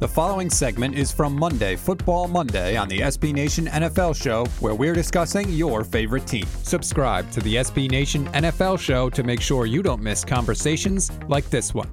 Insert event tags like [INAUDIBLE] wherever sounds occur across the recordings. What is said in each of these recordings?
The following segment is from Monday, Football Monday, on the SB Nation NFL Show, where we're discussing your favorite team. Subscribe to the SB Nation NFL Show to make sure you don't miss conversations like this one.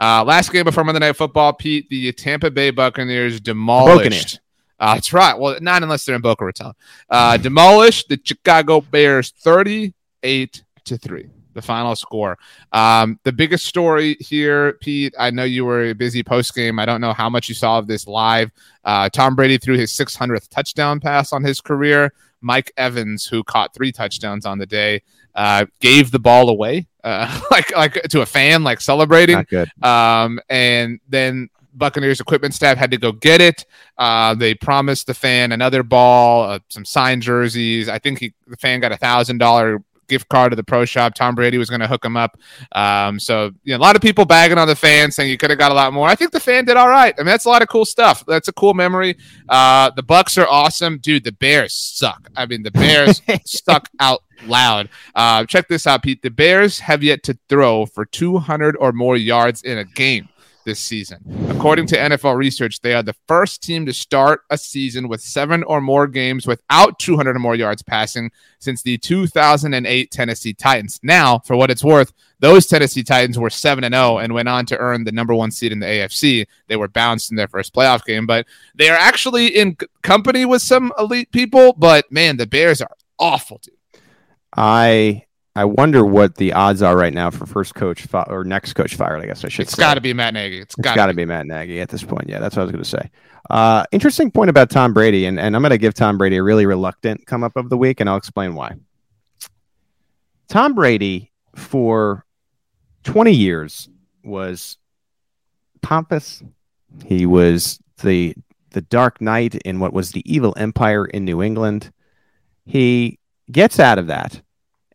Uh, last game before Monday Night Football, Pete, the Tampa Bay Buccaneers demolished. Uh, that's right. Well, not unless they're in Boca Raton. Uh, demolished the Chicago Bears 38 to 3 the final score. Um, the biggest story here, Pete, I know you were busy post game. I don't know how much you saw of this live. Uh, Tom Brady threw his 600th touchdown pass on his career. Mike Evans, who caught three touchdowns on the day, uh, gave the ball away, uh, [LAUGHS] like like to a fan, like celebrating. Not good. Um, and then Buccaneers equipment staff had to go get it. Uh, they promised the fan another ball, uh, some signed jerseys. I think he, the fan got a thousand dollar gift card to the pro shop. Tom Brady was going to hook him up. Um, so you know, a lot of people bagging on the fan saying you could have got a lot more. I think the fan did all right. I mean, that's a lot of cool stuff. That's a cool memory. Uh, the Bucs are awesome, dude. The Bears suck. I mean, the Bears [LAUGHS] stuck out loud. Uh, check this out, Pete. The Bears have yet to throw for 200 or more yards in a game this season. According to NFL research, they are the first team to start a season with seven or more games without 200 or more yards passing since the 2008 Tennessee Titans. Now, for what it's worth, those Tennessee Titans were 7 and 0 and went on to earn the number 1 seed in the AFC. They were bounced in their first playoff game, but they are actually in company with some elite people, but man, the Bears are awful, dude. I I wonder what the odds are right now for first coach fi- or next coach fired. I guess I should. It's got to be Matt Nagy. It's got to be. be Matt Nagy at this point. Yeah, that's what I was going to say. Uh, interesting point about Tom Brady, and, and I'm going to give Tom Brady a really reluctant come up of the week, and I'll explain why. Tom Brady for 20 years was pompous. He was the the Dark Knight in what was the evil empire in New England. He gets out of that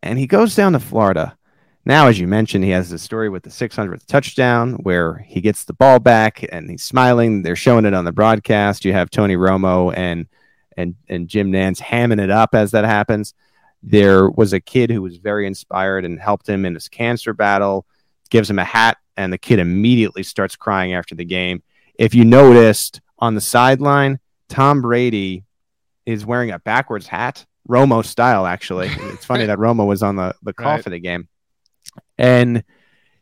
and he goes down to Florida. Now, as you mentioned, he has the story with the 600th touchdown where he gets the ball back and he's smiling. They're showing it on the broadcast. You have Tony Romo and and and Jim Nantz hamming it up as that happens. There was a kid who was very inspired and helped him in his cancer battle. Gives him a hat, and the kid immediately starts crying after the game. If you noticed on the sideline, Tom Brady is wearing a backwards hat Romo style, actually. [LAUGHS] It's funny that Romo was on the, the call right. for the game. And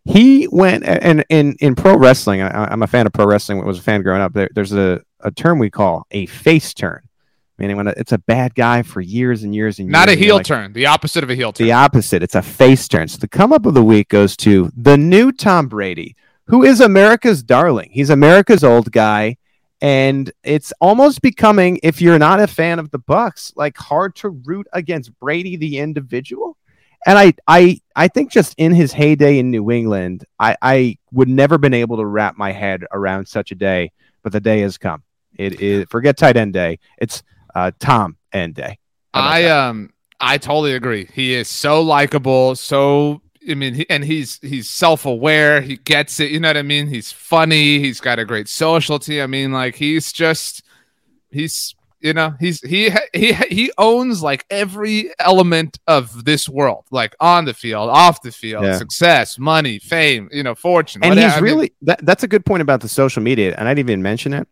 he went and in in pro wrestling, I, am a fan of pro wrestling. Was a fan growing up. There, there's a, a term we call a face turn, meaning when it's a bad guy for years and years and years. Not a heel like, turn, the opposite of a heel turn. The opposite. It's a face turn. So the come up of the week goes to the new Tom Brady, who is America's darling. He's America's old guy and it's almost becoming if you're not a fan of the bucs like hard to root against brady the individual. And i i i think just in his heyday in new england i i would never been able to wrap my head around such a day but the day has come. It is forget tight end day. It's uh tom end day. I um i totally agree. He is so likable so I mean, he, and he's he's self aware. He gets it. You know what I mean? He's funny. He's got a great sociality. I mean, like he's just he's you know he's he he he owns like every element of this world, like on the field, off the field, yeah. success, money, fame, you know, fortune. And whatever. he's really that, that's a good point about the social media, and I didn't even mention it.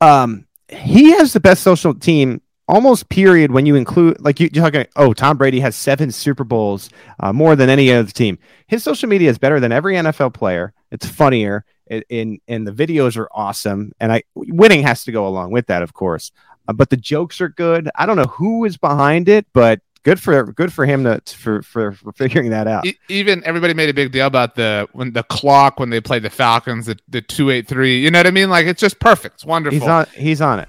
Um, he has the best social team almost period when you include like you, are talking oh tom brady has seven super bowls uh, more than any other team his social media is better than every nfl player it's funnier in and the videos are awesome and i winning has to go along with that of course uh, but the jokes are good i don't know who is behind it but good for good for him to for, for for figuring that out. Even everybody made a big deal about the when the clock when they played the Falcons, the, the two eight three. You know what I mean? Like it's just perfect. It's wonderful. He's on. He's on it.